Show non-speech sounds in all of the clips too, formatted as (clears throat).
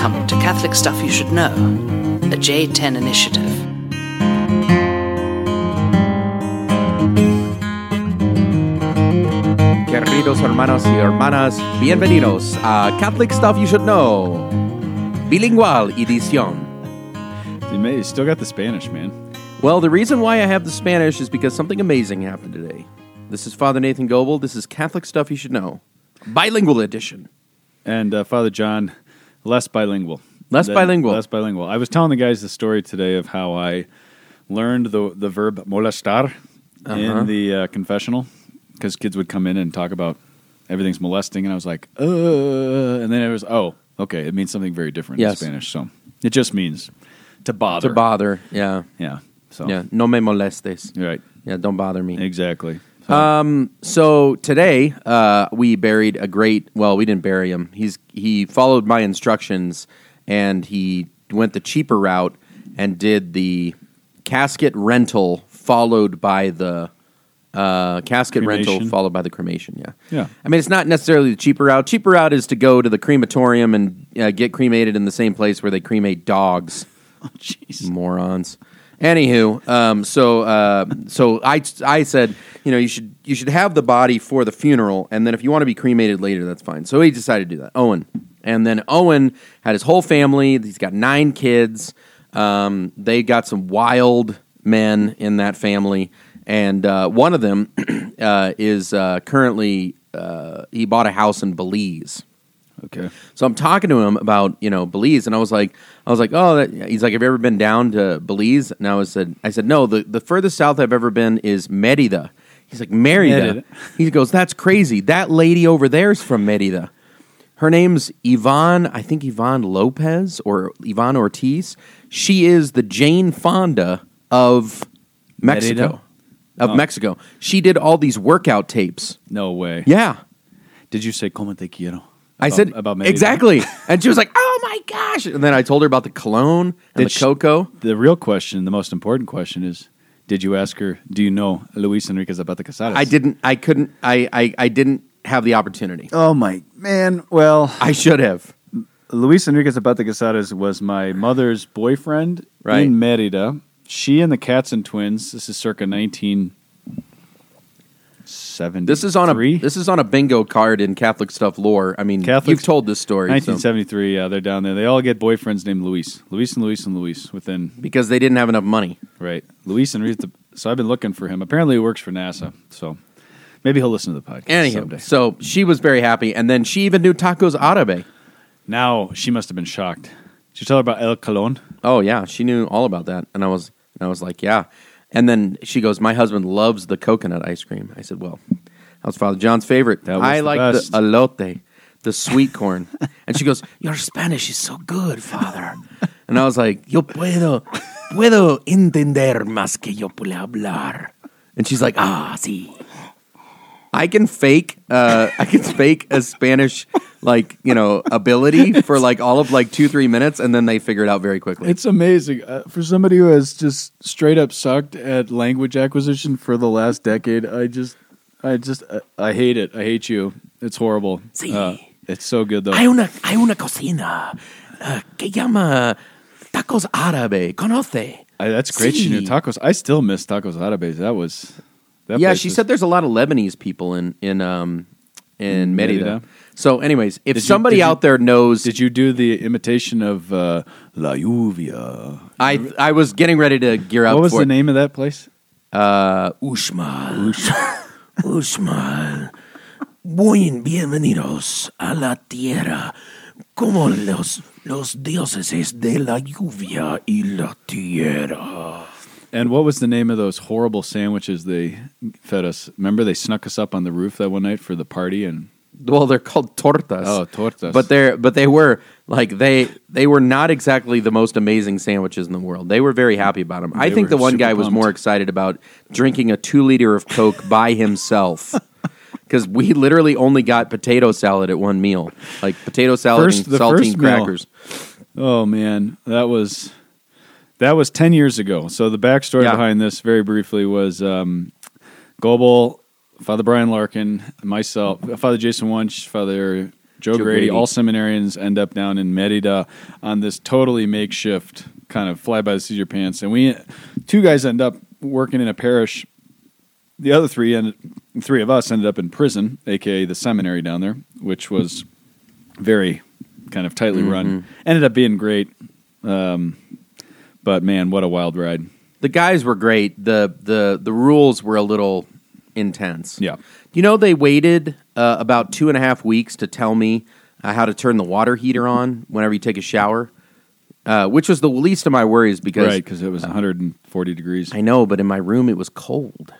Welcome to Catholic Stuff You Should Know, the J10 Initiative. Queridos hermanos y hermanas, bienvenidos a Catholic Stuff You Should Know. Bilingual edición. You, may, you still got the Spanish, man. Well, the reason why I have the Spanish is because something amazing happened today. This is Father Nathan Goebel. This is Catholic Stuff You Should Know. Bilingual edition. And uh, Father John, less bilingual. Less Than- bilingual. Less bilingual. I was telling the guys the story today of how I learned the the verb molestar Uh-huh. in the uh, confessional because kids would come in and talk about everything's molesting, and I was like, uh, and then it was, oh, okay, it means something very different Yes. in Spanish. So it just means to bother. To bother. Yeah. Yeah. So Yeah. No me molestes. Right. Yeah, don't bother me. Exactly. So, Um, so today, uh, we buried a great. Well, we didn't bury him. He's he followed my instructions and he went the cheaper route and did the casket rental followed by the uh, casket rental followed by the cremation. Yeah, Yeah. I mean, it's not necessarily the cheaper route. Cheaper route is to go to the crematorium and uh, get cremated in the same place where they cremate dogs (laughs) jeez. morons. Anywho, um, so uh, so I I said you know you should you should have the body for the funeral, and then if you want to be cremated later, that's fine. So he decided to do that. Owen, and then Owen had his whole family. He's got nine kids. Um, they got some wild men in that family, and uh, one of them (clears throat) uh, is uh, currently uh, he bought a house in Belize. Okay. So I'm talking to him about you know Belize, and I was like, I was like, oh, that, he's like, have you ever been down to Belize? And I was said, I said, no, the the furthest south I've ever been is Merida. He's like Merida. He goes, that's crazy. That lady over there is from Merida. Her name's Yvonne, I think Yvonne Lopez or Yvonne Ortiz. She is the Jane Fonda of Mexico. Merida? Of Oh. Mexico. She did all these workout tapes. No way. Yeah. Did you say como te quiero? I About- said about Merida? exactly, and she was like, "Oh my gosh!" And then I told her about the cologne and Did the she- cocoa. The real question, the most important question is, did you ask her, do you know Luis Enrique Zapata Casadas? I didn't. I couldn't. I, I. I didn't have the opportunity. Oh my man. Well, I should have. Luis Enrique Zapata Casadas was my mother's boyfriend Right. in Merida. She and the Katzen twins, this is circa 1970. This is on a. This is on a bingo card in Catholic stuff lore. I mean, Catholic- you've told this story so- 1973. Yeah, they're down there. They all get boyfriends named Luis. Luis and Luis and Luis within, because they didn't have enough money. right. Luis Enrique. So I've been looking for him. Apparently he works for NASA. So maybe he'll listen to the podcast Anywho, someday. so she was very happy, and then she even knew tacos árabe. Now she must have been shocked. Did you tell her about El Colon? Oh yeah, she knew all about that, and I was, and I was like, yeah. And then she goes, "My husband loves the coconut ice cream." I said, "Well, that was Father John's favorite. That was I the like best. the elote, the sweet corn." (laughs) and she goes, "Your Spanish is so good, Father." and I was like, "Yo puedo, puedo entender más que yo puedo hablar." And she's like, "Ah, sí." I can fake, uh, I can fake a Spanish, like you know, (laughs) ability for like all of like two, three minutes, and then they figure it out very quickly. It's amazing uh, for somebody who has just straight up sucked at language acquisition for the last decade. I just, I just, uh, I hate it. I hate you. It's horrible. Sí. Uh, it's so good though. Hay una, hay una cocina uh, que llama tacos árabe. ¿Conoce? I, that's great. She knew tacos. I still miss tacos árabes. That was. That yeah, she was- said there's a lot of Lebanese people in in um in Merida. Merida. So, anyways, if Did you- somebody did you- out there knows, Did you do the imitation of uh, La Lluvia? I I was getting ready to gear up. What was for the it. name of that place? Uh, Uxmal. Uxmal. (laughs) Buen bienvenidos a la tierra, como los los dioses de la lluvia y la tierra. And what was the name of those horrible sandwiches they fed us? Remember they snuck us up on the roof that one night for the party and Well, they're called tortas. Oh, tortas. But they're but they were like they they were not exactly the most amazing sandwiches in the world. They were very happy about them. I think the one guy was more excited about drinking a two liter of Coke by himself. (laughs) Because we literally only got potato salad at one meal, like potato salad First- and saltine meal. crackers. Oh man, that was that was ten years ago. So the backstory Yeah. behind this, very briefly, was um, Goebel, Father Brian Larkin, myself, Father Jason Wunsch, Father Joe, Joe Grady. Grady. All seminarians end up down in Merida on this totally makeshift kind of fly by the seat of your pants, and we two guys end up working in a parish. The other three and three of us ended up in prison, aka the seminary down there, which was very kind of tightly run. Ended up being great, um, but man, what a wild ride! The guys were great. the the The rules were a little intense. Yeah. You know, they waited uh, about two and a half weeks to tell me uh, how to turn the water heater on whenever you take a shower, uh, which was the least of my worries because Right, because it was 140 degrees. I know, but in my room it was cold.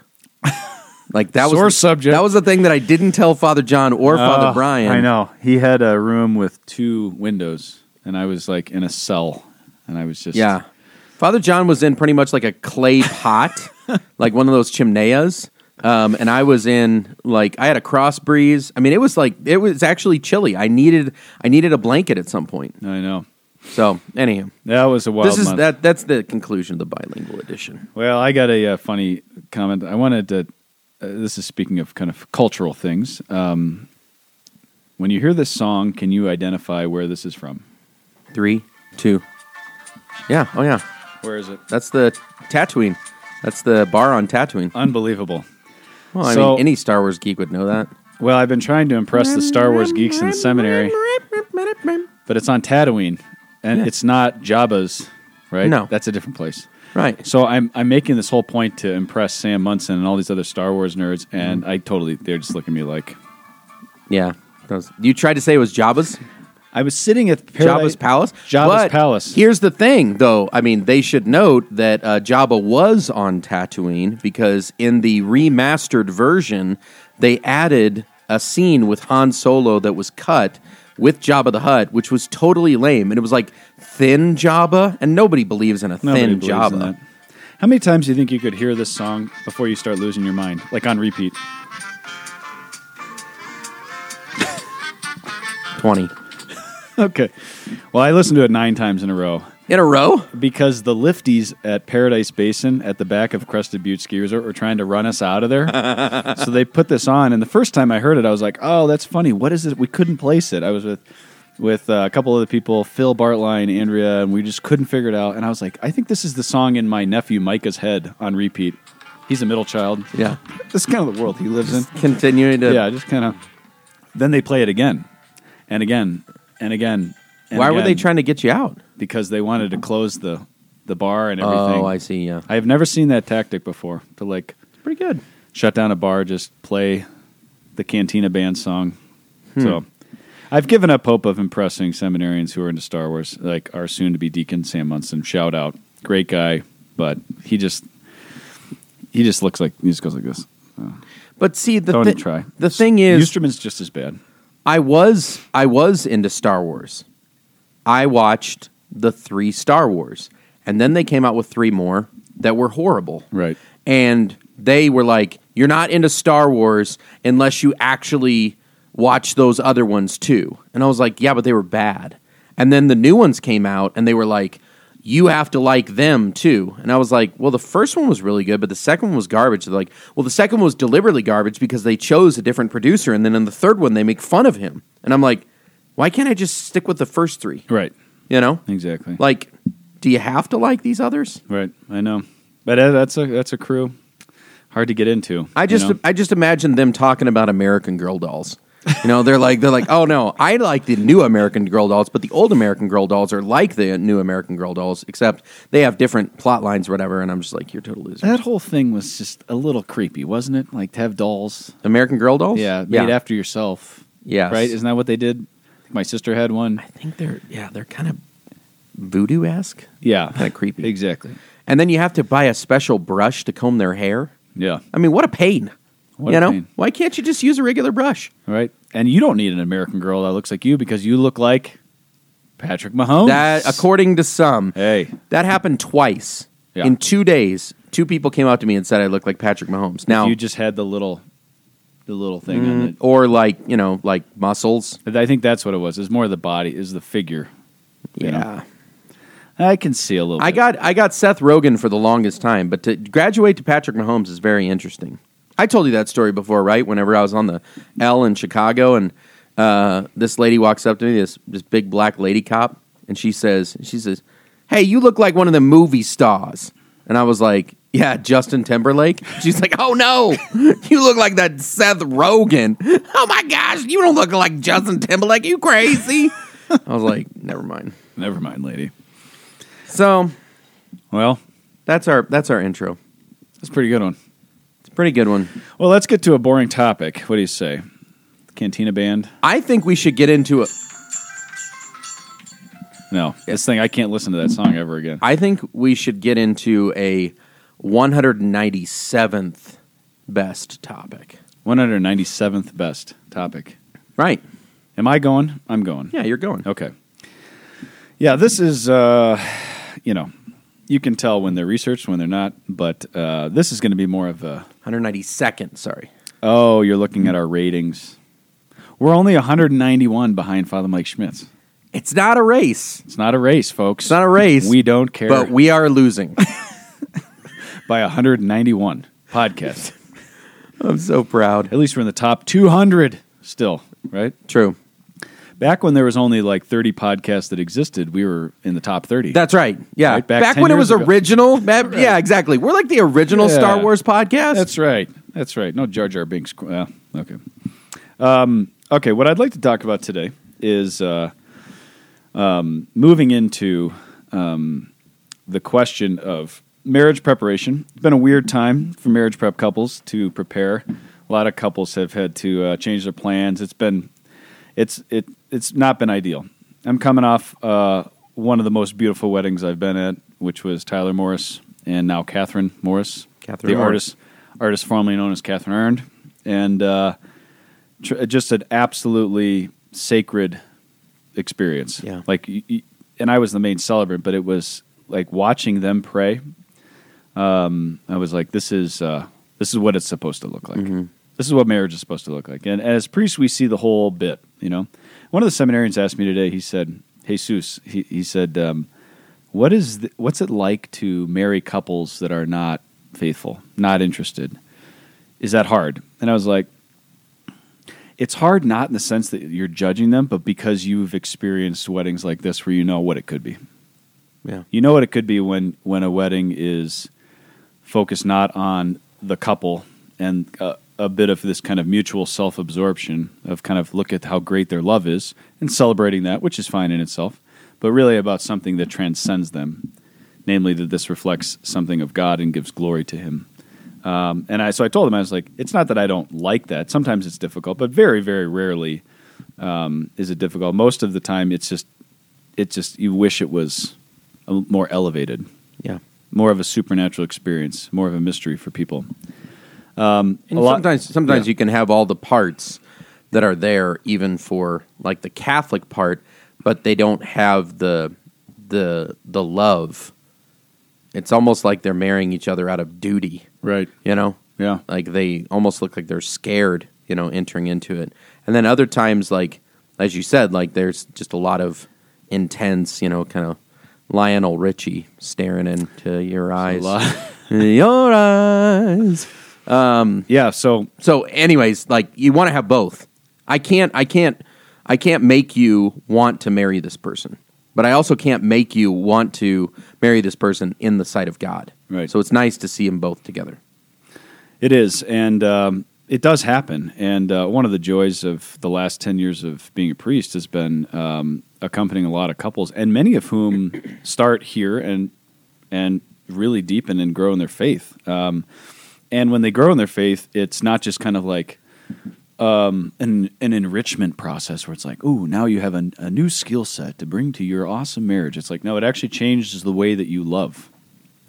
(laughs) like that Sore was subject. That was the thing that I didn't tell Father John or Father Brian. I know. He had a room with two windows, and I was like in a cell, and I was just Yeah. Father John was in pretty much like a clay (laughs) pot, like one of those chimneas. Um, and I was in like I had a cross breeze. I mean, it was like it was actually chilly. I needed I needed a blanket at some point. I know. So, anyhow, That was a wild this is month. that that's the conclusion of the bilingual edition. Well, I got a uh, funny comment. I wanted to. Uh, this is speaking of kind of cultural things. Um, when you hear this song, can you identify where this is from? Three, two, yeah, oh yeah, Where is it? that's the Tatooine. That's the bar on Tatooine. Unbelievable. Well, I So- mean, any Star Wars geek would know that. Well, I've been trying to impress the Star Wars geeks in the seminary, but it's on Tatooine, and it's not Jabba's, right? No. that's a different place. Right. So I'm I'm making this whole point to impress Sam Munson and all these other Star Wars nerds, and mm-hmm. I totally they're just looking at me like Yeah. That was- you tried to say it was Jabba's? I was sitting at Jabba's palace. Jabba's But palace. Here's the thing, though. I mean, they should note that uh, Jabba was on Tatooine because in the remastered version, they added a scene with Han Solo that was cut with Jabba the Hutt, which was totally lame, and it was like thin Jabba, and nobody believes in a Nobody thin believes Jabba. that. How many times do you think you could hear this song before you start losing your mind, like on repeat? Twenty (laughs) Okay. Well, I listened to it nine times in a row in a row. because the lifties at Paradise Basin at the back of Crested Butte Ski Resort were trying to run us out of there. (laughs) so they put this on, and the first time I heard it, I was like, "Oh, that's funny. What is it?" We couldn't place it. I was with with uh, a couple other people, Phil Bartline, Andrea, and we just couldn't figure it out. And I was like, "I think this is the song in my nephew Micah's head on repeat." He's a middle child. Yeah, (laughs) This is kind of the world he lives in. continuing to. Yeah, just kind of. Then they play it again, and again, and again. and Why were they again, trying to get you out? Because they wanted to close the the bar and everything. Oh, I see. Yeah, I have never seen that tactic before to like pretty good. shut down a bar, just play the Cantina Band song. Hmm. So I've given up hope of impressing seminarians who are into Star Wars, like our soon to be deacon Sam Munson. Shout out, great guy, but he just he just looks like he just goes like this. But see, the Don't thi- try. The thing is, Eusterman's just as bad. I was I was into Star Wars. I watched the three Star Wars, and then they came out with three more that were horrible. Right. And they were like, "You're not into Star Wars unless you actually watch those other ones too." And I was like, "Yeah, but they were bad." And then the new ones came out, and they were like, "You have to like them too." And I was like, "Well, the first one was really good, but the second one was garbage." They're like, "Well, the second one was deliberately garbage because they chose a different producer, and then in the third one they make fun of him." And I'm like, "Why can't I just stick with the first three? Right. You know, Exactly. like, do you have to like these others?" Right, I know, but that's a that's a crew hard to get into. I just you know? I just imagine them talking about American Girl dolls. You know, they're like they're like, oh no, I like the new American Girl dolls, but the old American Girl dolls are like the new American Girl dolls, except they have different plot lines or whatever. And I'm just like, you're total loser. that whole thing was just a little creepy, wasn't it? Like to have dolls, American Girl dolls, yeah, yeah, made after yourself, yes. right? Isn't that what they did? My sister had one. I think they're yeah, they're kind of voodoo esque, Yeah, kind of creepy. exactly. And then you have to buy a special brush to comb their hair. Yeah, I mean, what a pain. What you know, pain. why can't you just use a regular brush? right. And you don't need an American girl that looks like you because you look like Patrick Mahomes. That, according to some, hey, That happened twice Yeah. in two days. Two people came up to me and said I look like Patrick Mahomes. Now, if you just had the little, the little thing on mm, it. or like you know, like muscles. I think that's what it was. It's more the body, is the figure. You know? Yeah, I can see a little. I bit. got I got Seth Rogen for the longest time, but to graduate to Patrick Mahomes is very interesting. I told you that story before, right? Whenever I was on the L in Chicago, and uh, this lady walks up to me, this this big black lady cop, and she says, she says, "Hey, you look like one of the movie stars." And I was like, "Yeah, Justin Timberlake." She's like, "Oh no, (laughs) you look like that Seth Rogen." Oh my gosh, you don't look like Justin Timberlake. You crazy? I was like, "Never mind." Never mind, lady. So Well, that's our that's our intro. that's a pretty good one. Pretty good one. Well, let's get to a boring topic. What do you say? Cantina band? I think we should get into it. No, this thing I can't listen to that song ever again. I think we should get into a 197th best topic. 197th best topic. Right. Am I going? I'm going. Yeah, you're going. Okay. Yeah, this is, uh, you know, you can tell when they're researched, when they're not, but uh, this is going to be more of a, 192nd, sorry. oh, you're looking at our ratings. We're only 191 behind Father Mike Schmitz. It's not a race. It's not a race, folks. It's not a race. We don't care. But we are losing. (laughs) by 191 podcasts. (laughs) I'm so proud. At least we're in the top 200 still, right? True. Back when there was only like 30 podcasts that existed, we were in the top 30. That's right. Yeah. Right, back back when it was ago. original. (laughs) Back- Yeah, exactly. We're like the original Yeah. Star Wars podcast. That's right. That's right. No Jar Jar Binks. Well, okay. Um, okay. What I'd like to talk about today is uh, um, moving into um, the question of marriage preparation. It's been a weird time for marriage prep couples to prepare. A lot of couples have had to uh, change their plans. It's been, it's it it's not been ideal. I'm coming off uh, one of the most beautiful weddings I've been at, which was Tyler Morris and now Catherine Morris, Catherine the Morris. artist artist formerly known as Catherine Earned, and uh, tr- just an absolutely sacred experience. Yeah. like, y- y- and I was the main celebrant, but it was like watching them pray. Um, I was like, this is uh, this is what it's supposed to look like. This is what marriage is supposed to look like. And as priests, we see the whole bit. You know, one of the seminarians asked me today. He said, "Jesus," he, he said, um, "What is the, what's it like to marry couples that are not faithful, not interested? Is that hard?" And I was like, "It's hard, not in the sense that you're judging them, but because you've experienced weddings like this, where you know what it could be. Yeah. You know what it could be when when a wedding is focused not on the couple and uh, a bit of this kind of mutual self absorption of kind of look at how great their love is and celebrating that, which is fine in itself, but really about something that transcends them, namely that this reflects something of God and gives glory to Him. Um, and I so I told him I was like, it's not that I don't like that. Sometimes it's difficult, but very very rarely um, is it difficult. Most of the time, it's just it just you wish it was more elevated Yeah. more of a supernatural experience, more of a mystery for people. Um, and A lot- sometimes sometimes yeah. you can have all the parts that are there even for like the Catholic part, but they don't have the the the love. It's almost like they're marrying each other out of duty, Right. you know? Yeah. Like they almost look like they're scared, you know, entering into it. And then other times like as you said, like there's just a lot of intense, you know, kind of Lionel Richie staring into your eyes. (laughs) your eyes. Yeah. So So, anyways, like you want to have both. I can't, I can't, I can't make you want to marry this person, but I also can't make you want to marry this person in the sight of God. Right. So it's nice to see them both together. it is, and um, it does happen. And uh, one of the joys of the last ten years of being a priest has been um, accompanying a lot of couples, and many of whom start here and and really deepen and grow in their faith. Um, and when they grow in their faith, it's not just kind of like um, an an enrichment process where it's like, ooh, now you have a, a new skill set to bring to your awesome marriage. It's like, no, it actually changes the way that you love.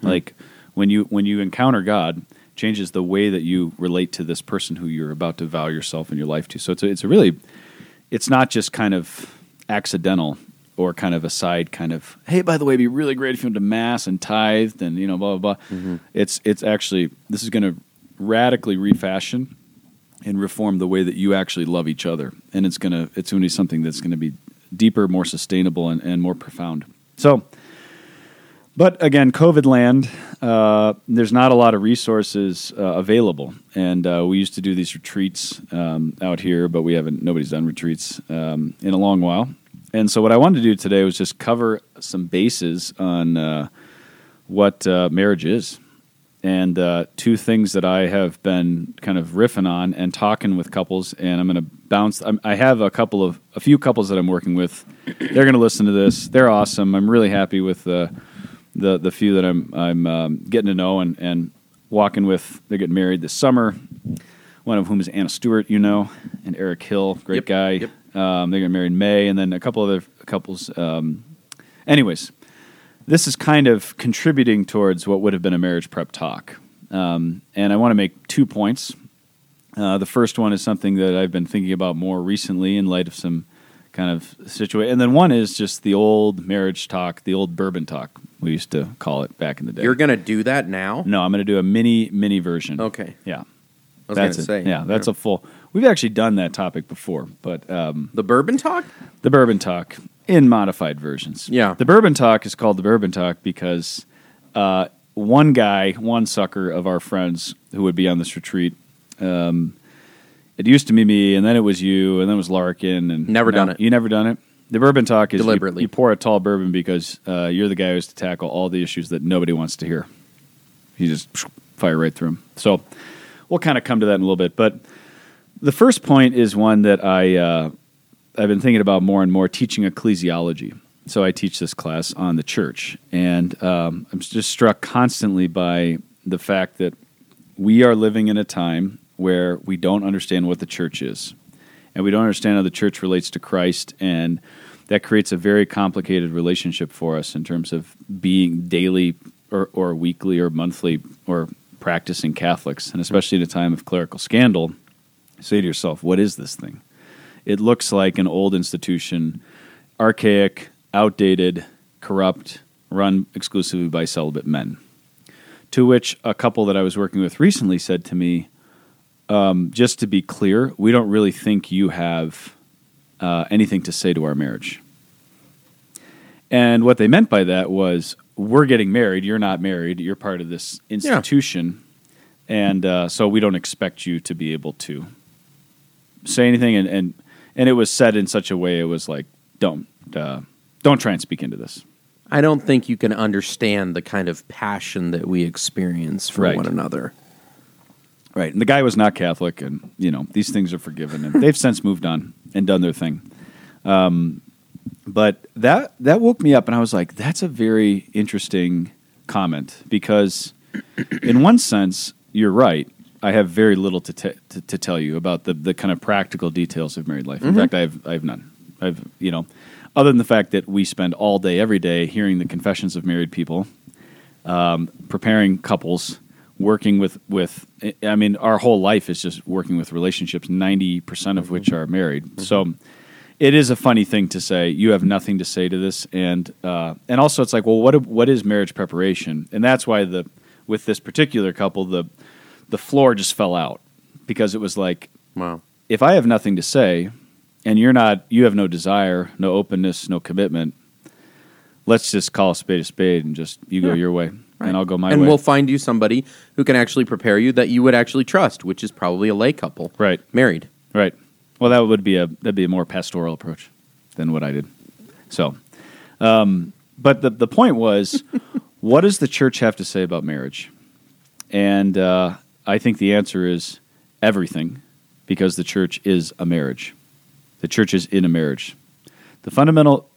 Like when you when you encounter God, changes the way that you relate to this person who you're about to vow yourself and your life to. So it's a, it's a really, it's not just kind of accidental or kind of a side kind of hey by the way it'd be really great if you went to mass and tithed and you know blah blah blah. It's it's actually this is going to radically refashion and reform the way that you actually love each other. And it's going to it's going to be something that's going to be deeper more sustainable and, and more profound. So But again, COVID land, uh, there's not a lot of resources uh, available, and uh, we used to do these retreats um, out here, but we haven't. Nobody's done retreats um, in a long while, and so what I wanted to do today was just cover some bases on uh, what uh, marriage is, and uh, two things that I have been kind of riffing on and talking with couples, and I'm going to bounce. I'm, I have a couple of a few couples that I'm working with. They're going to listen to this. They're awesome. I'm really happy with the the the few that I'm I'm um, getting to know and and walking with. They're getting married this summer. One of whom is Anna Stewart, you know, and Eric Hill, great Yep, guy. yep. Um, they're getting married in May, and then a couple other couples. Um, anyways, this is kind of contributing towards what would have been a marriage prep talk. Um, and I want to make two points. Uh, the first one is something that I've been thinking about more recently in light of some kind of situation. And then one is just the old marriage talk, the old bourbon talk, we used to call it back in the day. You're going to do that now? no, I'm going to do a mini, mini version. Okay. Yeah. I was going That's to it. say. Yeah, that's a full. We've actually done that topic before, but um, The bourbon talk? the bourbon talk in modified versions. Yeah. The bourbon talk is called the bourbon talk because uh, one guy, one sucker of our friends who would be on this retreat, um, it used to be me, and then it was you, and then it was Larkin, and Never done it. You never done it. The bourbon talk is you- Deliberately. You, pour a tall bourbon because uh, you're the guy who has to tackle all the issues that nobody wants to hear. You just fire right through them. So we'll kind of come to that in a little bit, but the first point is one that I uh, I've been thinking about more and more teaching ecclesiology. So I teach this class on the church, and um, I'm just struck constantly by the fact that we are living in a time where we don't understand what the church is, and we don't understand how the church relates to Christ, and that creates a very complicated relationship for us in terms of being daily or, or weekly or monthly or practicing Catholics, and especially in a time of clerical scandal. Say to yourself, what is this thing? It looks like an old institution, archaic, outdated, corrupt, run exclusively by celibate men. To which a couple that I was working with recently said to me, um, just to be clear, we don't really think you have uh, anything to say to our marriage. And what they meant by that was, we're getting married, you're not married, you're part of this institution, and uh, so we don't expect you to be able to say anything. And, and, and it was said in such a way, it was like, don't, uh, don't try and speak into this. I don't think you can understand the kind of passion that we experience for Right. one another. Right. And the guy was not Catholic, and, you know, these things are forgiven, and they've since moved on and done their thing. Um, but that, that woke me up, and I was like, that's a very interesting comment because, in one sense, you're right. I have very little to, te- to, to tell you about the, the kind of practical details of married life. In fact, I have, I have none. I've, you know, other than the fact that we spend all day, every day, hearing the confessions of married people, um, preparing couples, working with with. I mean, our whole life is just working with relationships. Ninety percent of which are married. So it is a funny thing to say. You have nothing to say to this, and uh, and also it's like, well, what what is marriage preparation? And that's why the with this particular couple, the the floor just fell out because it was like, Wow. if I have nothing to say, and you're not, you have no desire, no openness, no commitment. Let's just call a spade a spade, and just you go your way, and I'll go my and way. And we'll find you somebody who can actually prepare you that you would actually trust, which is probably a lay couple. right. Married. Right. Well, that would be a that'd be a more pastoral approach than what I did. So, um, but the the point was, (laughs) what does the church have to say about marriage? And uh, I think the answer is everything, because the church is a marriage. The church is in a marriage. The fundamental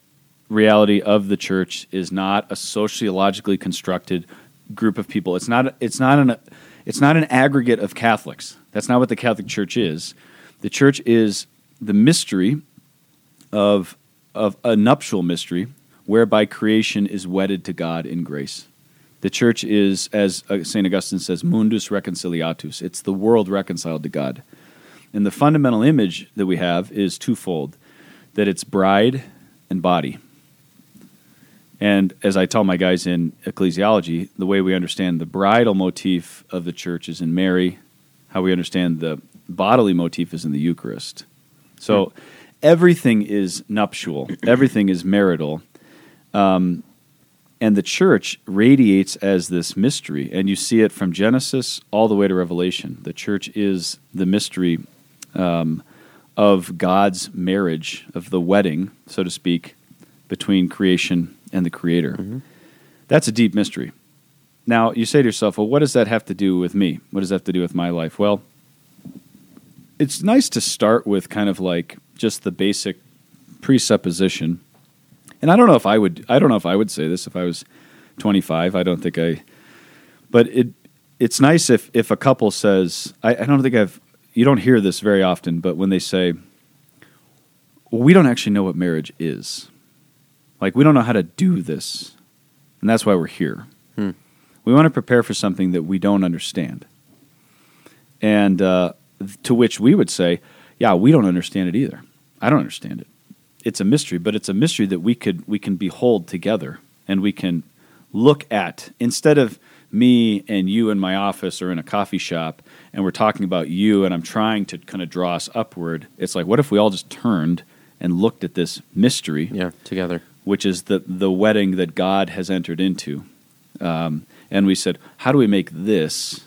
reality of the church is not a sociologically constructed group of people. It's not. It's not an. It's not an aggregate of Catholics. That's not what the Catholic Church is. The church is the mystery of of a nuptial mystery whereby creation is wedded to God in grace. The church is, as uh, St. Augustine says, mundus reconciliatus. It's the world reconciled to God. And the fundamental image that we have is twofold that it's bride and body. And as I tell my guys in ecclesiology, the way we understand the bridal motif of the church is in Mary, how we understand the bodily motif is in the Eucharist. So everything is nuptial, everything is marital. Um, and the church radiates as this mystery, and you see it from Genesis all the way to Revelation. The church is the mystery um, of God's marriage, of the wedding, so to speak, between creation and the Creator. That's a deep mystery. Now, you say to yourself, well, what does that have to do with me? What does that have to do with my life? Well, it's nice to start with kind of like just the basic presupposition. And I don't know if I would I don't know if I would say this if I was 25. I don't think I but it it's nice if if a couple says I, I don't think I've you don't hear this very often, but when they say well, we don't actually know what marriage is. Like we don't know how to do this. And that's why we're here. We want to prepare for something that we don't understand. And uh, to which we would say, yeah, we don't understand it either. I don't understand it. It's a mystery, but it's a mystery that we could we can behold together and we can look at instead of me and you in my office or in a coffee shop and we're talking about you and I'm trying to kind of draw us upward. It's like what if we all just turned and looked at this mystery Yeah, together. which is the the wedding that God has entered into. Um, and we said, how do we make this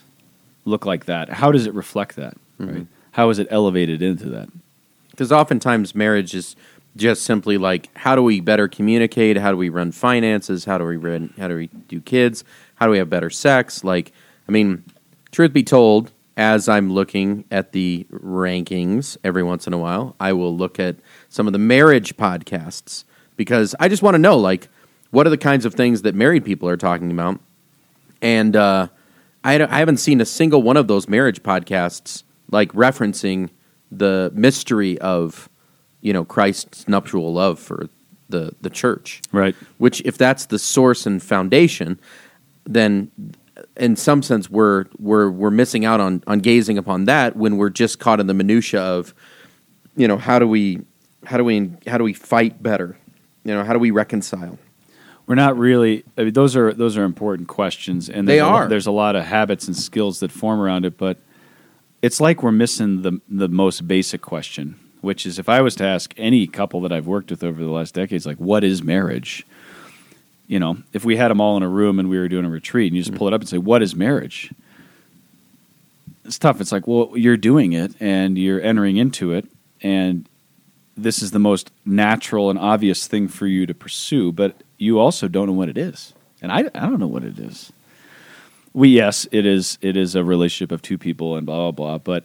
look like that? How does it reflect that? Right? How is it elevated into that? Because oftentimes marriage is just simply like, how do we better communicate? How do we run finances? How do we run? How do we do kids? How do we have better sex? Like, I mean, truth be told, as I'm looking at the rankings every once in a while, I will look at some of the marriage podcasts because I just want to know, like, what are the kinds of things that married people are talking about? And uh, I, I haven't seen a single one of those marriage podcasts like referencing the mystery of you know Christ's nuptial love for the the church. Right. Which, if that's the source and foundation, then in some sense we're we're we're missing out on on gazing upon that when we're just caught in the minutia of you know how do we how do we how do we fight better you know how do we reconcile We're not really. I mean, those are those are important questions, and They there's a are. there's a lot of habits and skills that form around it, but it's like we're missing the the most basic question, which is if I was to ask any couple that I've worked with over the last decades, like, what is marriage? You know, if we had them all in a room and we were doing a retreat, and you just pull it up and say, "What is marriage?" It's tough. It's like, well, you're doing it and you're entering into it, and this is the most natural and obvious thing for you to pursue, but you also don't know what it is. And I, I don't know what it is. We yes, it is it is a relationship of two people and blah blah blah, but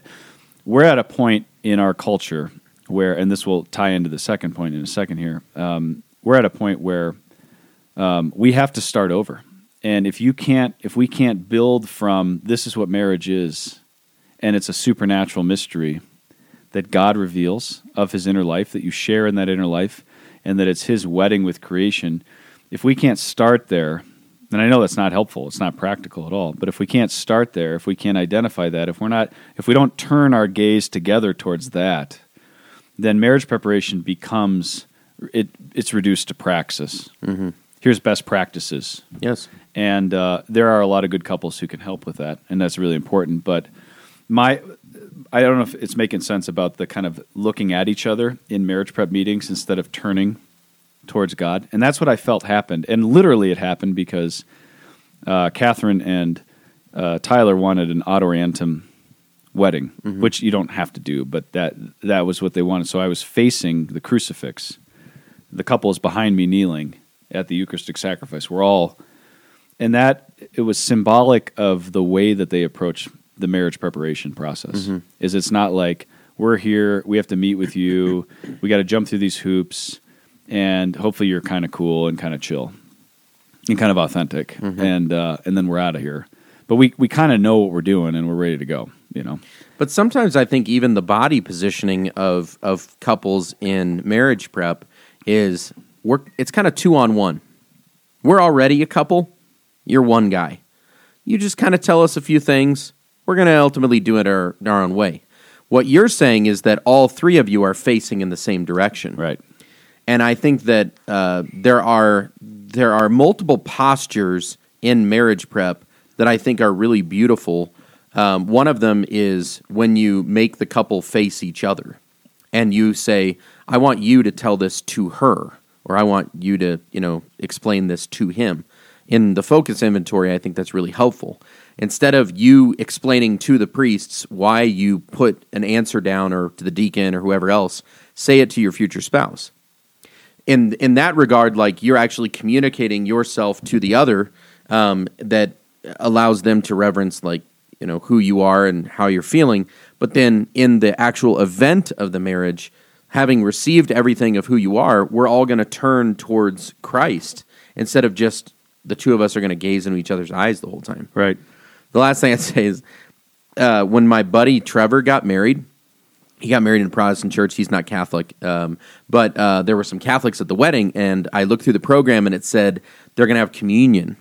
we're at a point in our culture where and this will tie into the second point in a second here. Um, we're at a point where um, we have to start over. And if you can't if we can't build from this is what marriage is and it's a supernatural mystery that God reveals of his inner life, that you share in that inner life, and that it's his wedding with creation. If we can't start there, and I know that's not helpful, it's not practical at all, but if we can't start there, if we can't identify that, if we're not if we don't turn our gaze together towards that, then marriage preparation becomes it it's reduced to praxis. Here's best practices yes and uh, there are a lot of good couples who can help with that, and that's really important. But my, I don't know if it's making sense about the kind of looking at each other in marriage prep meetings instead of turning towards God, and that's what I felt happened, and literally it happened because uh, Catherine and uh, Tyler wanted an ad orientem wedding, mm-hmm. which you don't have to do, but that that was what they wanted. So I was facing the crucifix. The couple is behind me kneeling at the Eucharistic sacrifice. We're all and that it was symbolic of the way that they approach the marriage preparation process mm-hmm. is it's not like we're here we have to meet with you we got to jump through these hoops and hopefully you're kind of cool and kind of chill and kind of authentic mm-hmm. and uh, and then we're out of here but we, we kind of know what we're doing and we're ready to go you know But sometimes I think even the body positioning of of couples in marriage prep is we're it's kind of two on one. We're already a couple. You're one guy. You just kind of tell us a few things. We're going to ultimately do it our, our own way. What you're saying is that all three of you are facing in the same direction right and I think that uh, there are there are multiple postures in marriage prep that I think are really beautiful. Um, one of them is when you make the couple face each other, and you say, "I want you to tell this to her," or "I want you to, you know, explain this to him." in the FOCCUS inventory, I think that's really helpful. Instead of you explaining to the priests why you put an answer down or to the deacon or whoever else, say it to your future spouse. In in that regard, like you're actually communicating yourself to the other um, that allows them to reverence like you know who you are and how you're feeling. But then in the actual event of the marriage, having received everything of who you are, we're all going to turn towards Christ instead of just the two of us are going to gaze into each other's eyes the whole time. Right. The last thing (laughs) I'd say is uh, when my buddy Trevor got married, he got married in a Protestant church. He's not Catholic, um, but uh, there were some Catholics at the wedding, and I looked through the program and it said they're going to have communion.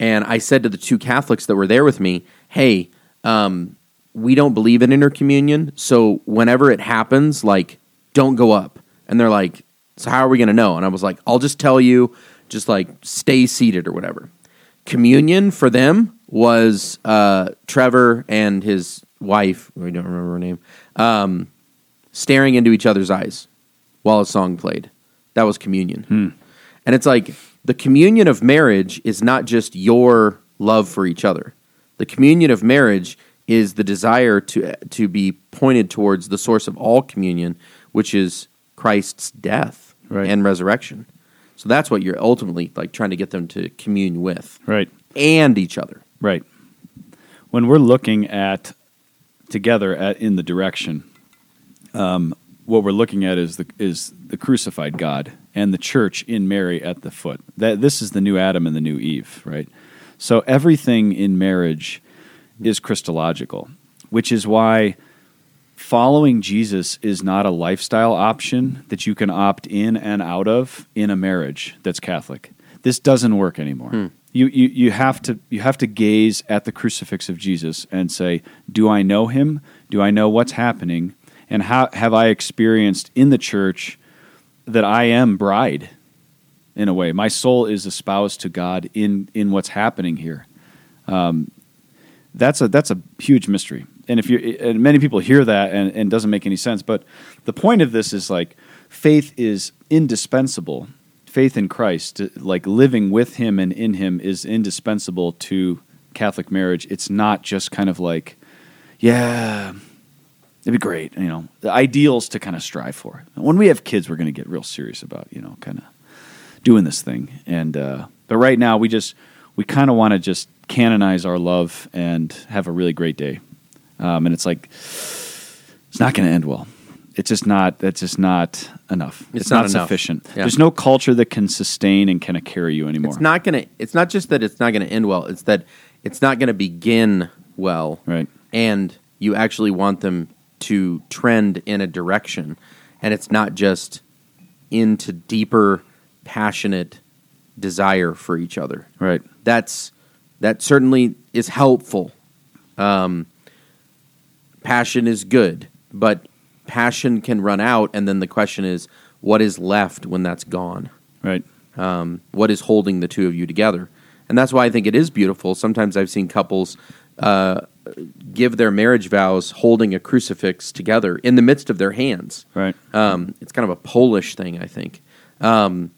And I said to the two Catholics that were there with me, "Hey, um, we don't believe in intercommunion, so whenever it happens, like, don't go up." And they're like, "So how are we going to know?" And I was like, "I'll just tell you, just like stay seated or whatever." Communion for them was uh, Trevor and his wife, I don't remember her name, um, staring into each other's eyes while a song played. That was communion. And it's like the communion of marriage is not just your love for each other. The communion of marriage is the desire to to be pointed towards the source of all communion, which is Christ's death Right. and resurrection. So that's what you're ultimately like trying to get them to commune with Right. and each other. Right. When we're looking at together at in the direction, um, what we're looking at is the is the crucified God and the church in Mary at the foot. That this is the new Adam and the new Eve, right? So everything in marriage is Christological, which is why following Jesus is not a lifestyle option that you can opt in and out of in a marriage that's Catholic. This doesn't work anymore. Hmm. You, you you have to you have to gaze at the crucifix of Jesus and say, "Do I know him? Do I know what's happening? And how have I experienced in the church that I am bride in a way? My soul is espoused to God in in what's happening here." Um, that's a that's a huge mystery. And if you and many people hear that and, and doesn't make any sense, but the point of this is like faith is indispensable. Faith in Christ, like living with Him and in Him, is indispensable to Catholic marriage. It's not just kind of like, yeah, it'd be great, you know, the ideals to kind of strive for. When we have kids, we're going to get real serious about, you know, kind of doing this thing. And uh, but right now, we just we kind of want to just canonize our love and have a really great day. Um, and it's like it's not going to end well. It's just not. That's just not enough. It's, not not, enough. sufficient. Yeah. There's no culture that can sustain and kind of carry you anymore. It's not gonna. It's not just that it's not gonna end well. It's that it's not gonna begin well. Right. And you actually want them to trend in a direction, and it's not just into deeper, passionate desire for each other. right. That's that certainly is helpful. Um, passion is good, but passion can run out, and then the question is, what is left when that's gone? Right. um, what is holding the two of you together. And that's why I think it is beautiful. Sometimes I've seen couples uh, give their marriage vows holding a crucifix together in the midst of their hands. Right. Um, it's kind of a Polish thing, I think. Um,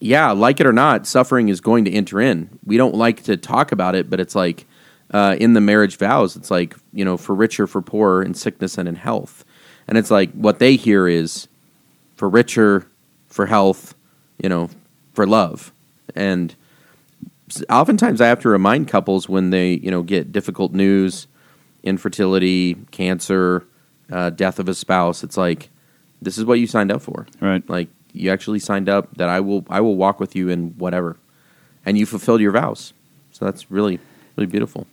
yeah, like it or not, suffering is going to enter in. We don't like to talk about it, but it's like uh, in the marriage vows, it's like, you know, for richer, for poorer, in sickness and in health. And it's like what they hear is for richer, for health, you know, for love. And oftentimes I have to remind couples when they, you know, get difficult news, infertility, cancer, uh, death of a spouse, it's like, this is what you signed up for. Right. Like you actually signed up that I will I will walk with you in whatever. And you fulfilled your vows. So that's really, really beautiful.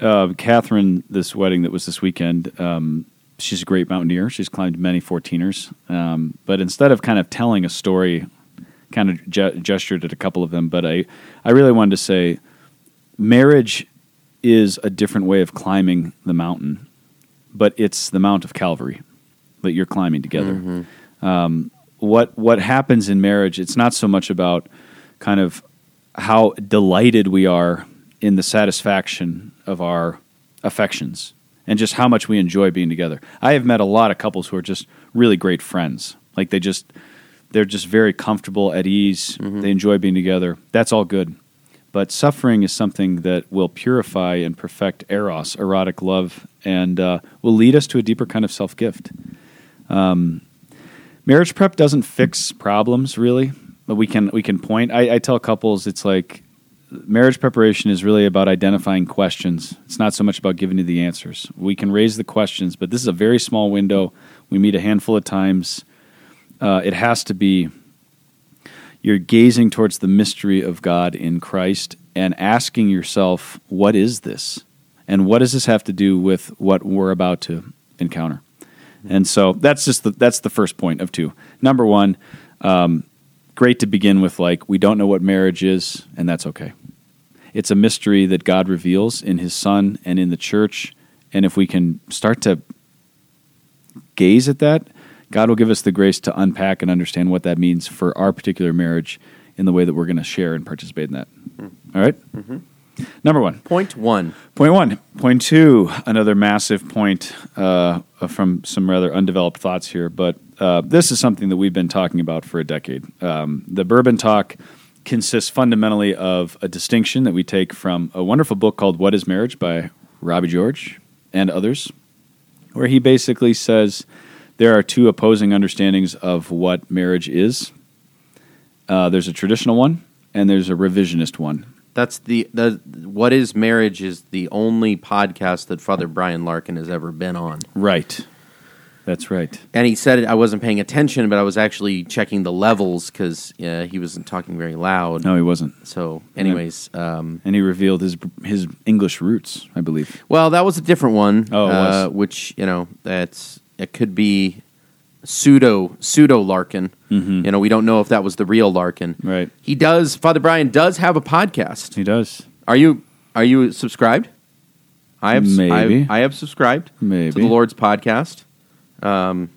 uh, Catherine, this wedding that was this weekend, um, she's a great mountaineer. She's climbed many 14ers. Um, but instead of kind of telling a story, kind of ge- gestured at a couple of them. But I, I really wanted to say marriage is a different way of climbing the mountain, but it's the Mount of Calvary that you're climbing together. Um, what what happens in marriage? It's not so much about kind of how delighted we are in the satisfaction of our affections and just how much we enjoy being together. I have met a lot of couples who are just really great friends. Like they just they're just very comfortable at ease. They enjoy being together. That's all good. but suffering is something that will purify and perfect eros, erotic love, and uh, will lead us to a deeper kind of self gift. Um, marriage prep doesn't fix problems really, but we can we can point. I, I tell couples it's like marriage preparation is really about identifying questions. It's not so much about giving you the answers. We can raise the questions, but this is a very small window. We meet a handful of times. Uh, it has to be you're gazing towards the mystery of God in Christ and asking yourself, what is this? And what does this have to do with what we're about to encounter? And so that's just the, that's the first point of two. Number one, um, great to begin with like we don't know what marriage is, and that's okay. It's a mystery that God reveals in His Son and in the church, and if we can start to gaze at that, God will give us the grace to unpack and understand what that means for our particular marriage in the way that we're going to share and participate in that. All right? Number one. Point one. Point one. Point two, another massive point uh, from some rather undeveloped thoughts here, but uh, this is something that we've been talking about for a decade. Um, the Bourbon Talk consists fundamentally of a distinction that we take from a wonderful book called What is Marriage by Robbie George and others, where he basically says there are two opposing understandings of what marriage is. Uh, there's a traditional one, and there's a revisionist one. That's the the what is marriage is the only podcast that Father Brian Larkin has ever been on. Right. That's right. And he said it, I wasn't paying attention, but I was actually checking the levels because uh, he wasn't talking very loud. No, he wasn't. So, anyways, um, And he revealed his his English roots, I believe. well, that was a different one. Oh, uh, which you know that's it could be pseudo pseudo Larkin. Mhm. You know, we don't know if that was the real Larkin. Right. He does. Father Brian does have a podcast. He does. Are you are you subscribed? I have Maybe. I, I have subscribed Maybe. to the Lord's podcast. Um,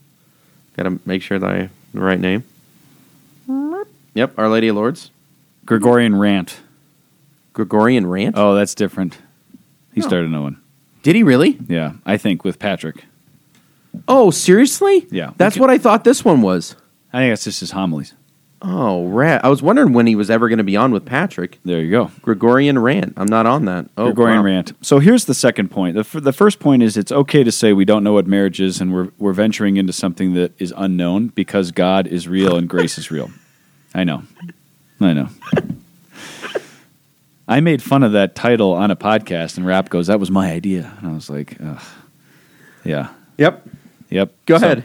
got to make sure that I the right name. Yep, Our Lady of Lourdes, Gregorian rant. Gregorian Rant. Oh, that's different. He Oh. started new one. Did he really? Yeah, I think with Patrick. Oh, seriously? Yeah. that's Okay. what I thought this one was. I think that's just his homilies. Oh, rat! I was wondering when he was ever going to be on with Patrick. There you go. Gregorian Rant. I'm not on that. Oh, Gregorian wow. rant. So here's the second point. The, f- the first point is it's okay to say we don't know what marriage is and we're, we're venturing into something that is unknown because God is real and grace is real. I know. I know. I made fun of that title on a podcast and Rap goes, that was my idea. And I was like, Ugh. yeah. Yep. Yep. Go So ahead.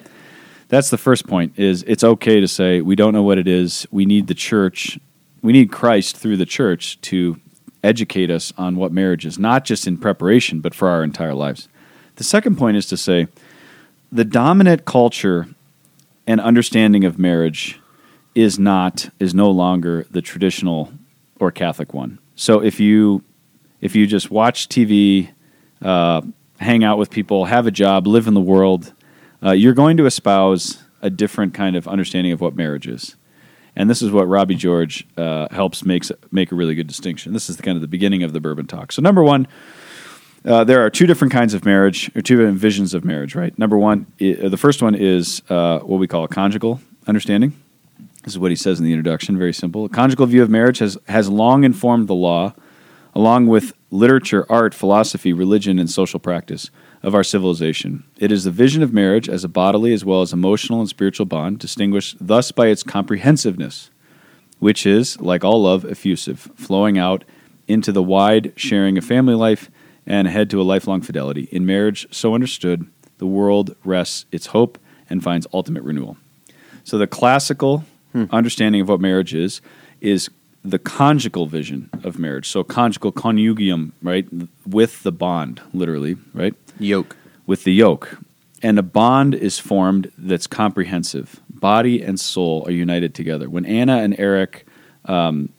that's the first point is it's okay to say we don't know what it is. We need the church. We need Christ through the church to educate us on what marriage is, not just in preparation, but for our entire lives. The second point is to say the dominant culture and understanding of marriage is not is no longer the traditional or Catholic one. So if you if you just watch TV, uh, hang out with people, have a job, live in the world, uh, you're going to espouse a different kind of understanding of what marriage is. And this is what Robbie George uh, helps makes make a really good distinction. This is the kind of the beginning of the bourbon talk. So number one, uh, there are two different kinds of marriage, or two different visions of marriage. Right. Number one, i- the first one is uh, what we call a conjugal understanding. This is what he says in the introduction. Very simple. A conjugal view of marriage has has long informed the law, along with literature, art, philosophy, religion, and social practice of our civilization. It is the vision of marriage as a bodily as well as emotional and spiritual bond, distinguished thus by its comprehensiveness, which is, like all love, effusive, flowing out into the wide sharing of family life and ahead to a lifelong fidelity. In marriage, so understood, the world rests its hope and finds ultimate renewal. So the classical hmm. understanding of what marriage is is the conjugal vision of marriage. So conjugal conjugium, right, with the bond, literally, right, Yoke. with the yoke, and a bond is formed that's comprehensive. Body and soul are united together. When Anna and Eric, um,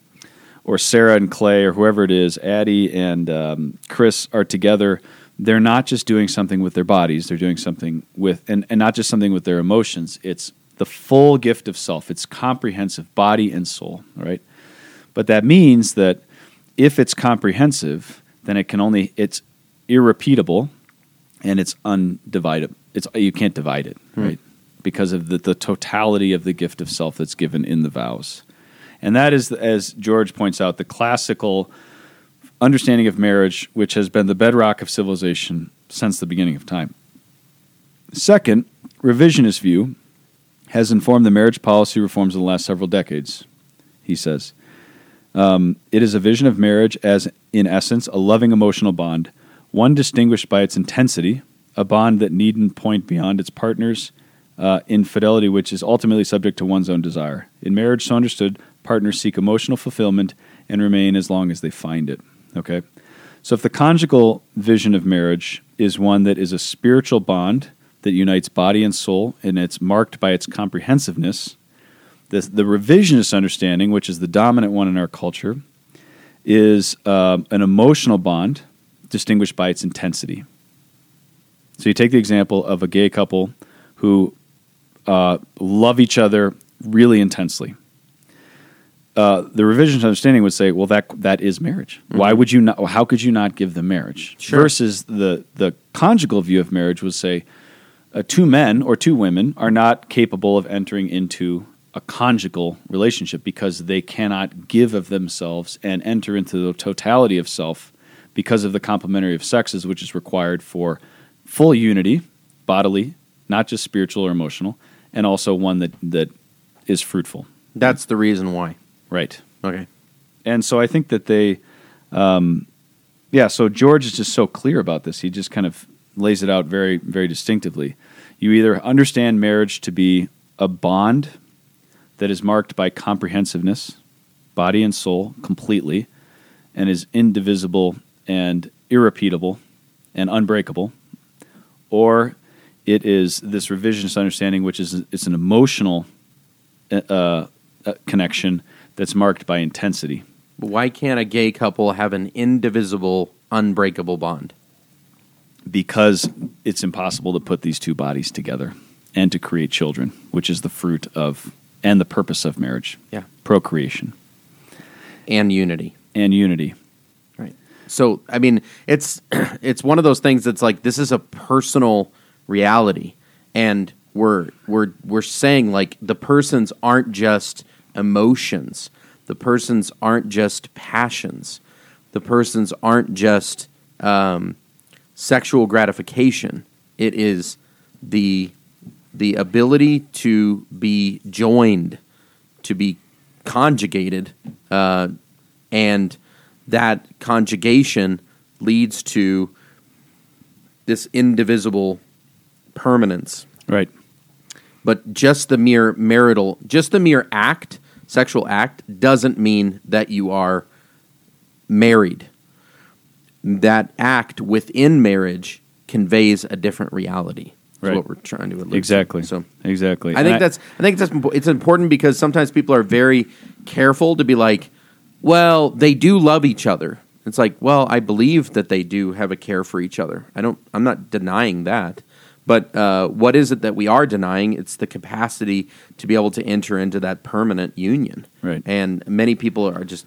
or Sarah and Clay, or whoever it is, Addie and um, Chris are together. They're not just doing something with their bodies; they're doing something with, and, and not just something with their emotions. It's the full gift of self. It's comprehensive, body and soul. Right, but that means that if it's comprehensive, then it can only it's irrepeatable and it's undivided. It's you can't divide it, right? Because of the, the totality of the gift of self that's given in the vows, and that is, as George points out, the classical understanding of marriage, which has been the bedrock of civilization since the beginning of time. Second, revisionist view has informed the marriage policy reforms of the last several decades, he says. Um, it is a vision of marriage as, in essence, a loving emotional bond, one distinguished by its intensity, a bond that needn't point beyond its partner's uh, infidelity, which is ultimately subject to one's own desire. In marriage, so understood, partners seek emotional fulfillment and remain as long as they find it. Okay? So if the conjugal vision of marriage is one that is a spiritual bond that unites body and soul, and it's marked by its comprehensiveness, the, the revisionist understanding, which is the dominant one in our culture, is uh, an emotional bond distinguished by its intensity. So you take the example of a gay couple who uh, love each other really intensely. Uh, the revisionist understanding would say, well, that that is marriage. Mm-hmm. Why would you not? How could you not give them marriage? Sure. Versus the the conjugal view of marriage would say, uh, two men or two women are not capable of entering into a conjugal relationship because they cannot give of themselves and enter into the totality of self because of the complementary of sexes, which is required for full unity, bodily, not just spiritual or emotional, and also one that that is fruitful. That's the reason why. Right. Okay. And so I think that they, um, yeah. So George is just so clear about this. He just kind of lays it out very, very distinctively. You either understand marriage to be a bond that is marked by comprehensiveness, body and soul, completely, and is indivisible and irrepeatable and unbreakable, or it is this revisionist understanding, which is it's an emotional uh, uh, connection that's marked by intensity. Why can't a gay couple have an indivisible, unbreakable bond? Because it's impossible to put these two bodies together and to create children, which is the fruit of and the purpose of marriage. Yeah. Procreation and unity. And unity. So, I mean, it's (clears throat) it's one of those things that's like this is a personal reality and we're we're we're saying like the persons aren't just emotions. The persons aren't just passions. The persons aren't just um, sexual gratification. It is the the ability to be joined, to be conjugated, uh, and that conjugation leads to this indivisible permanence. Right. But just the mere marital, just the mere act sexual act doesn't mean that you are married. That act within marriage conveys a different reality. That's Right. what we're trying to allude Exactly. So exactly. I think that's I think that's it's important because sometimes people are very careful to be like, well, they do love each other. It's like, well, I believe that they do have a care for each other. I don't. I'm not denying that. But uh, what is it that we are denying? It's the capacity to be able to enter into that permanent union. Right. And many people are just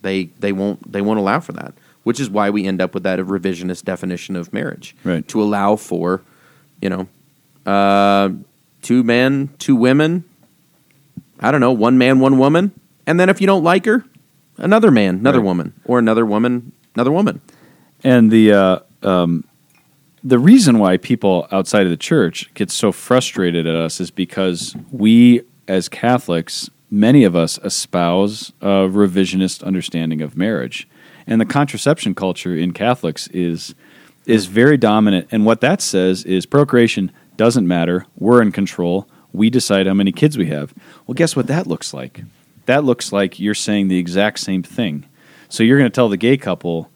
they they won't they won't allow for that, which is why we end up with that revisionist definition of marriage. Right. To allow for, you know, uh, two men, two women. I don't know, one man, one woman, and then if you don't like her, another man, another Right. woman, or another woman, another woman. And the uh, um, the reason why people outside of the church get so frustrated at us is because we, as Catholics, many of us espouse a revisionist understanding of marriage, and the contraception culture in Catholics is is very dominant. And what that says is procreation doesn't matter. We're in control. We decide how many kids we have. Well, guess what that looks like? That looks like you're saying the exact same thing. So you're going to tell the gay couple,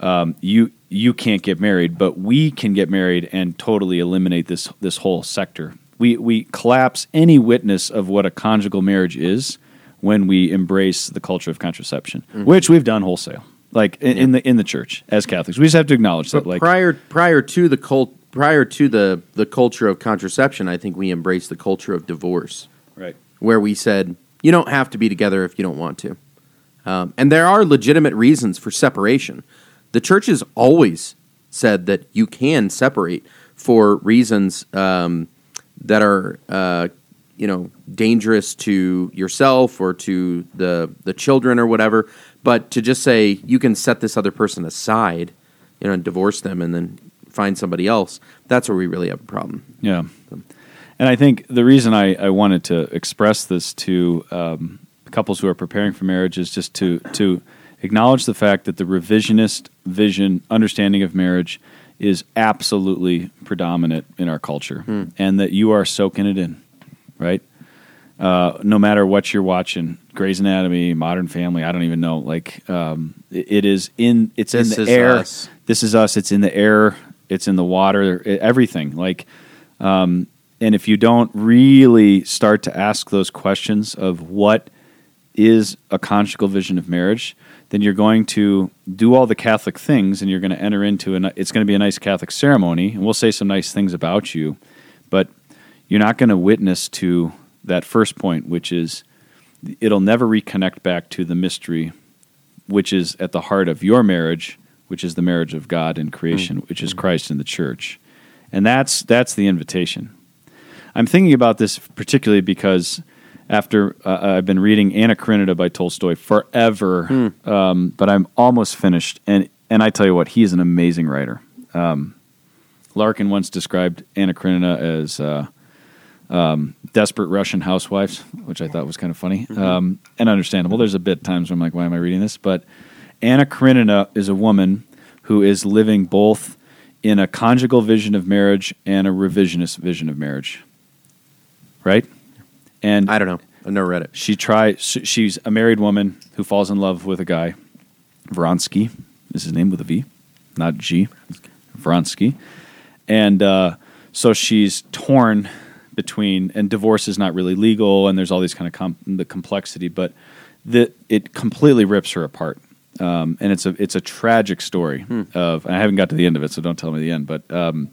um, you you can't get married, but we can get married and totally eliminate this this whole sector. We we collapse any witness of what a conjugal marriage is when we embrace the culture of contraception, which we've done wholesale, like in, in the in the church as Catholics. We just have to acknowledge that, like prior prior to the cult prior to the the culture of contraception, I think we embraced the culture of divorce, right, where we said you don't have to be together if you don't want to, um, and there are legitimate reasons for separation. The church has always said that you can separate for reasons um, that are uh, you know dangerous to yourself or to the the children or whatever. But to just say you can set this other person aside, you know, and divorce them and then find somebody else, that's where we really have a problem. Yeah. And I think the reason I, I wanted to express this to um, couples who are preparing for marriage is just to to acknowledge the fact that the revisionist vision understanding of marriage is absolutely predominant in our culture, and that you are soaking it in, right? Uh, no matter what you're watching, Grey's Anatomy, Modern Family, I don't even know. Like, um, it, it is in it's This in the air. us. This is us. It's in the air. It's in the water. Everything. Like, um, and if you don't really start to ask those questions of what is a conjugal vision of marriage, then you're going to do all the Catholic things, and you're going to enter into an. It's going to be a nice Catholic ceremony, and we'll say some nice things about you, but you're not going to witness to that first point, which is it'll never reconnect back to the mystery, which is at the heart of your marriage, which is the marriage of God and creation, mm. which is Christ and the church, and that's that's the invitation. I'm thinking about this particularly because after uh, I've been reading Anna Karenina by Tolstoy forever, um, but I'm almost finished, and and I tell you what, he is an amazing writer. Um, Larkin once described Anna Karenina as uh, um, desperate Russian housewives, which I thought was kind of funny um, and understandable. There's a bit times where I'm like, why am I reading this? But Anna Karenina is a woman who is living both in a conjugal vision of marriage and a revisionist vision of marriage, right? And I don't know. I've never read it. she tries. She's a married woman who falls in love with a guy. Vronsky is his name with a V, not G. Vronsky, and uh, so she's torn between. And divorce is not really legal, and there's all these kind of com- the complexity, but the, it completely rips her apart. Um, and it's a it's a tragic story of. And I haven't got to the end of it, so don't tell me the end. But um,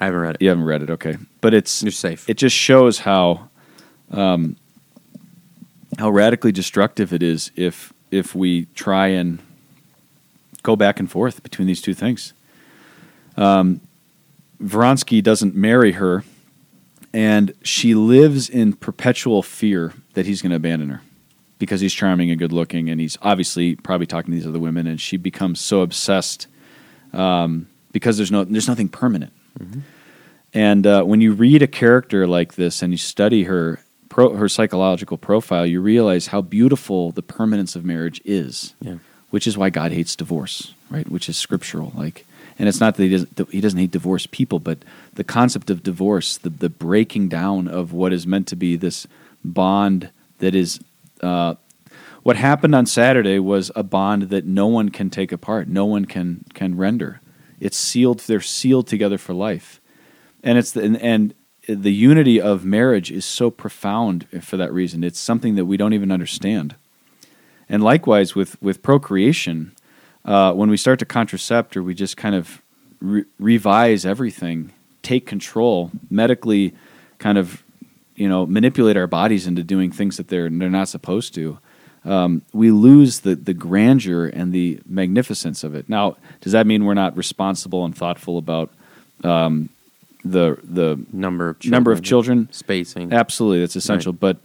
I haven't read it. you haven't read it, okay? But it's You're safe. It just shows how um, how radically destructive it is if if we try and go back and forth between these two things. Um, Vronsky doesn't marry her, and she lives in perpetual fear that he's going to abandon her because he's charming and good looking, and he's obviously probably talking to these other women, and she becomes so obsessed um, because there's no there's nothing permanent. And uh, when you read a character like this and you study her pro, her psychological profile, you realize how beautiful the permanence of marriage is. Yeah. Which is why God hates divorce, right? Which is scriptural. Like, and it's not that he doesn't he doesn't hate divorced people, but the concept of divorce, the the breaking down of what is meant to be this bond that is. Uh, what happened on Saturday was a bond that no one can take apart, no one can can render. It's sealed. They're sealed together for life and it's the, and, and the unity of marriage is so profound for that reason. It's something that we don't even understand. And likewise with with procreation, uh, when we start to contracept or we just kind of re- revise everything, take control, medically, kind of you know manipulate our bodies into doing things that they're they're not supposed to. Um, we lose the the grandeur and the magnificence of it. Now, does that mean we're not responsible and thoughtful about um, the the Number of number of children? spacing. Absolutely, that's essential. But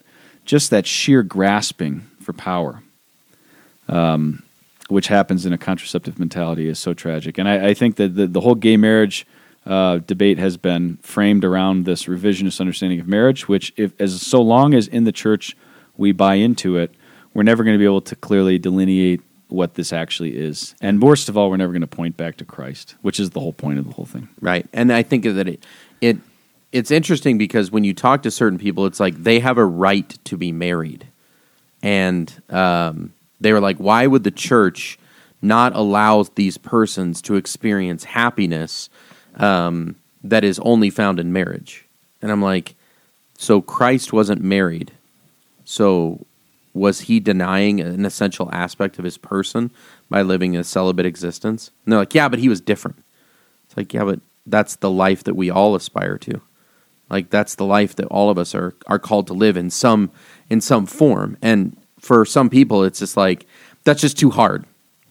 just that sheer grasping for power, um, which happens in a contraceptive mentality, is so tragic. And I, I think that the, the whole gay marriage uh, debate has been framed around this revisionist understanding of marriage, which, if as so long as in the church we buy into it, we're never going to be able to clearly delineate what this actually is. And worst of all, we're never going to point back to Christ, which is the whole point of the whole thing. Right. And I think that it it it's interesting because when you talk to certain people, it's like they have a right to be married, and um, they were like, why would the church not allow these persons to experience happiness um, that is only found in marriage? And I'm like, so Christ wasn't married, so was he denying an essential aspect of his person by living a celibate existence? And they're like, yeah, but he was different. It's like, yeah, but that's the life that we all aspire to. Like that's the life that all of us are are called to live in some in some form. And for some people it's just like that's just too hard.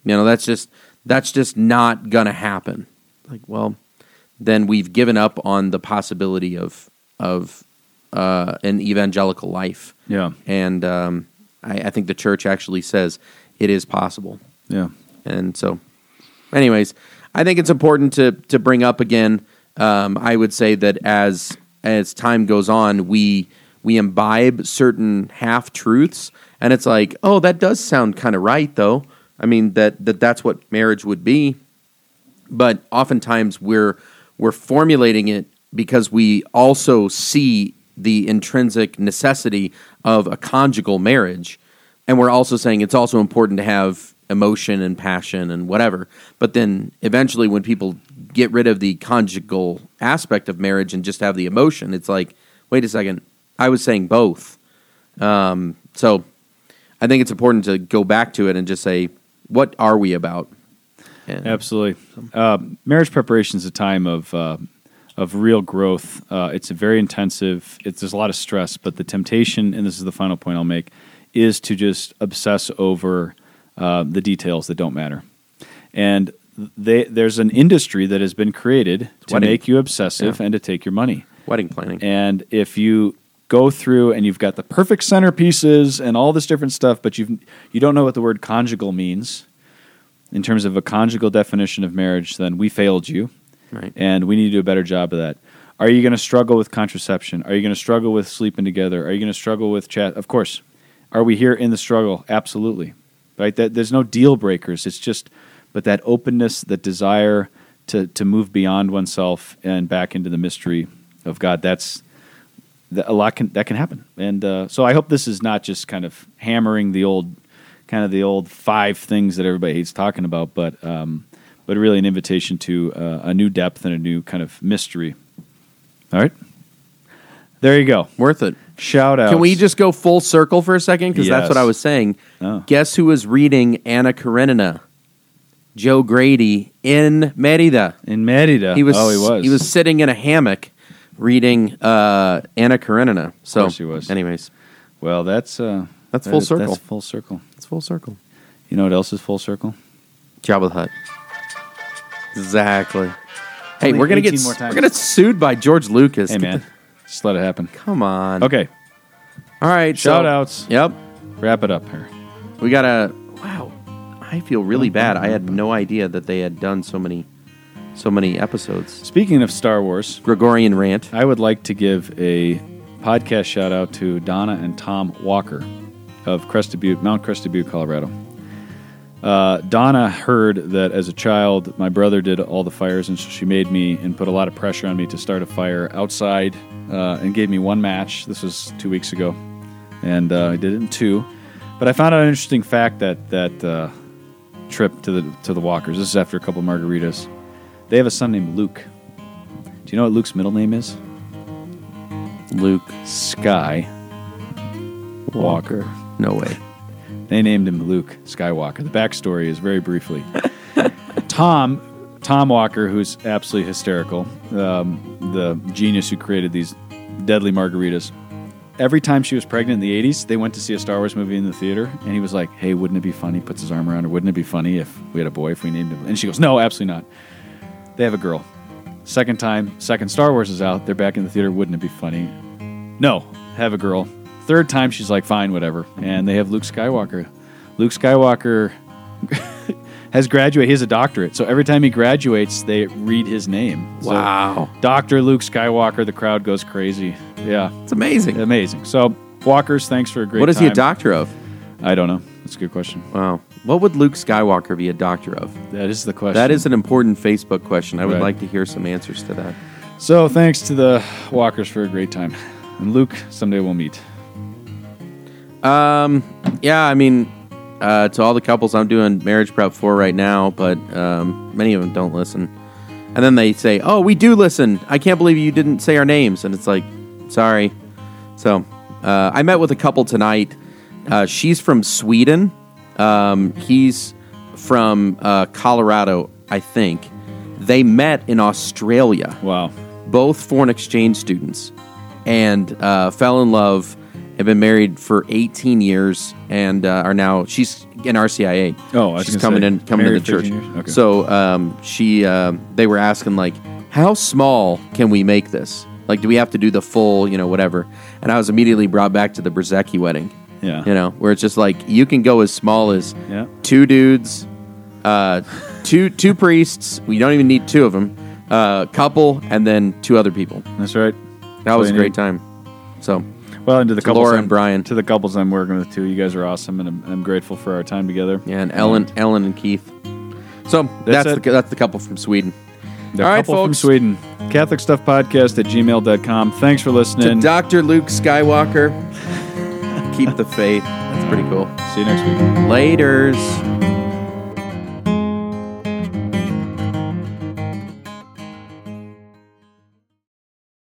You know, that's just that's just not going to happen. Like, well, then we've given up on the possibility of of uh, an evangelical life. Yeah. and um, I, I think the church actually says it is possible. Yeah. And so, anyways, I think it's important to to bring up again. Um, I would say that as as time goes on, we we imbibe certain half truths, and it's like, oh, that does sound kind of right, though. I mean that that that's what marriage would be, but oftentimes we're we're formulating it because we also see the intrinsic necessity of a conjugal marriage. And we're also saying it's also important to have emotion and passion and whatever. But then eventually when people get rid of the conjugal aspect of marriage and just have the emotion it's like wait a second i was saying both. Um, so i think it's important to go back to it and just say what are we about? And- Absolutely. Uh, marriage preparation is a time of uh, of real growth. Uh, it's a very intensive. It's there's a lot of stress, but the temptation, and this is the final point I'll make, is to just obsess over uh, the details that don't matter. And they, there's an industry that has been created to wedding. make you obsessive Yeah. and to take your money. wedding planning And if you go through and you've got the perfect centerpieces and all this different stuff, but you you don't know what the word conjugal means in terms of a conjugal definition of marriage, then we failed you, right and we need to do a better job of that. Are you going to struggle with contraception? Are you going to struggle with sleeping together? Are you going to struggle with chat? Of course. Are we here in the struggle? Absolutely. Right? That there's no deal breakers. It's just, but that openness, that desire to to move beyond oneself and back into the mystery of God. That's that a lot can that can happen. And uh, so I hope this is not just kind of hammering the old, kind of the old five things that everybody hates talking about, but um, but really an invitation to uh, a new depth and a new kind of mystery. All right, there you go. worth it Shout out. Can we just go full circle for a second? Because that's what I was saying. Oh. Guess who was reading Anna Karenina? Joe Grady in Merida. in Merida? He was. Oh, he was. He was sitting in a hammock reading uh, Anna Karenina. So, course he was. anyways, Well, that's uh, That's full is- circle. That's full circle. it's full circle. You know what else is full circle? Jabba the Hutt. Exactly. Hey, Only we're gonna get 18 more we're times. gonna get sued by George Lucas. Hey, Get man, just let it happen. come on. Okay, All right. so- shout outs. Yep. Wrap it up here. We got to wow. I feel really bad. I had no idea that they had done so many so many episodes. Speaking of Star Wars, Gregorian rant. I would like to give a podcast shout out to Donna and Tom Walker of Crested Butte, Mount Crested Butte, Colorado. Uh, Donna heard that as a child, my brother did all the fires, and so she made me and put a lot of pressure on me to start a fire outside, uh, and gave me one match. This was two weeks ago, and uh, I did it in two. But I found out an interesting fact that that uh, trip to the to the Walkers. This is after a couple of margaritas. They have a son named Luke. Do you know what Luke's middle name is? Luke Sky Walker. No way. They named him Luke Skywalker. The backstory is very briefly. (laughs) Tom, Tom Walker, who's absolutely hysterical, um, the genius who created these deadly margaritas. Every time she was pregnant in the 80s, they went to see a Star Wars movie in the theater, and he was like, Hey, wouldn't it be funny? Puts his arm around her. Wouldn't it be funny if we had a boy, if we named him? And she goes, No, absolutely not. They have a girl. Second time, second Star Wars is out. They're back in the theater. Wouldn't it be funny? No, have a girl. Third time, she's like, fine, whatever. And they have Luke Skywalker. Luke Skywalker (laughs) has graduated. He has a doctorate. So every time he graduates, they read his name. So, Wow. Dr. Luke Skywalker, the crowd goes crazy. Yeah, It's amazing. amazing. So, Walkers, thanks for a great what is he a time. doctor of? I don't know. That's a good question. Wow. What would Luke Skywalker be a doctor of? That is the question. That is an important Facebook question. I would Right. like to hear some answers to that. So, thanks to the Walkers for a great time. And Luke, someday we'll meet. Um, yeah, I mean, uh, to all the couples I'm doing marriage prep for right now, but um, many of them don't listen. And then they say, "Oh, we do listen. I can't believe you didn't say our names." And it's like, sorry. So uh, I met with a couple tonight. Uh, she's from Sweden. Um, he's from uh, Colorado, I think. They met in Australia Wow. both foreign exchange students and uh, fell in love have been married for 18 years and uh, are now she's in RCIA. Oh, I she's coming in coming to the church. Okay. So um, she uh, they were asking like, how small can we make this? Like, do we have to do the full, you know, whatever? And I was immediately brought back to the Brzezicki wedding. Yeah. You know, where it's just like you can go as small as Yeah. two dudes, uh, two two priests. We don't even need two of them. Uh, couple, and then two other people. That's right. That was a great need. time. So Well, and to the To couples Laura I'm- and Brian. to the couples I'm working with too. You guys are awesome, and I'm, I'm grateful for our time together. yeah, and Ellen, Ellen and Keith. So that's, it. the that's the couple from Sweden. The All right, couple from folks. Sweden. Catholic Stuff Podcast at gmail.com. Thanks for To listening. Dr. Luke Skywalker. Keep the faith. That's pretty cool. See you next week. Laters.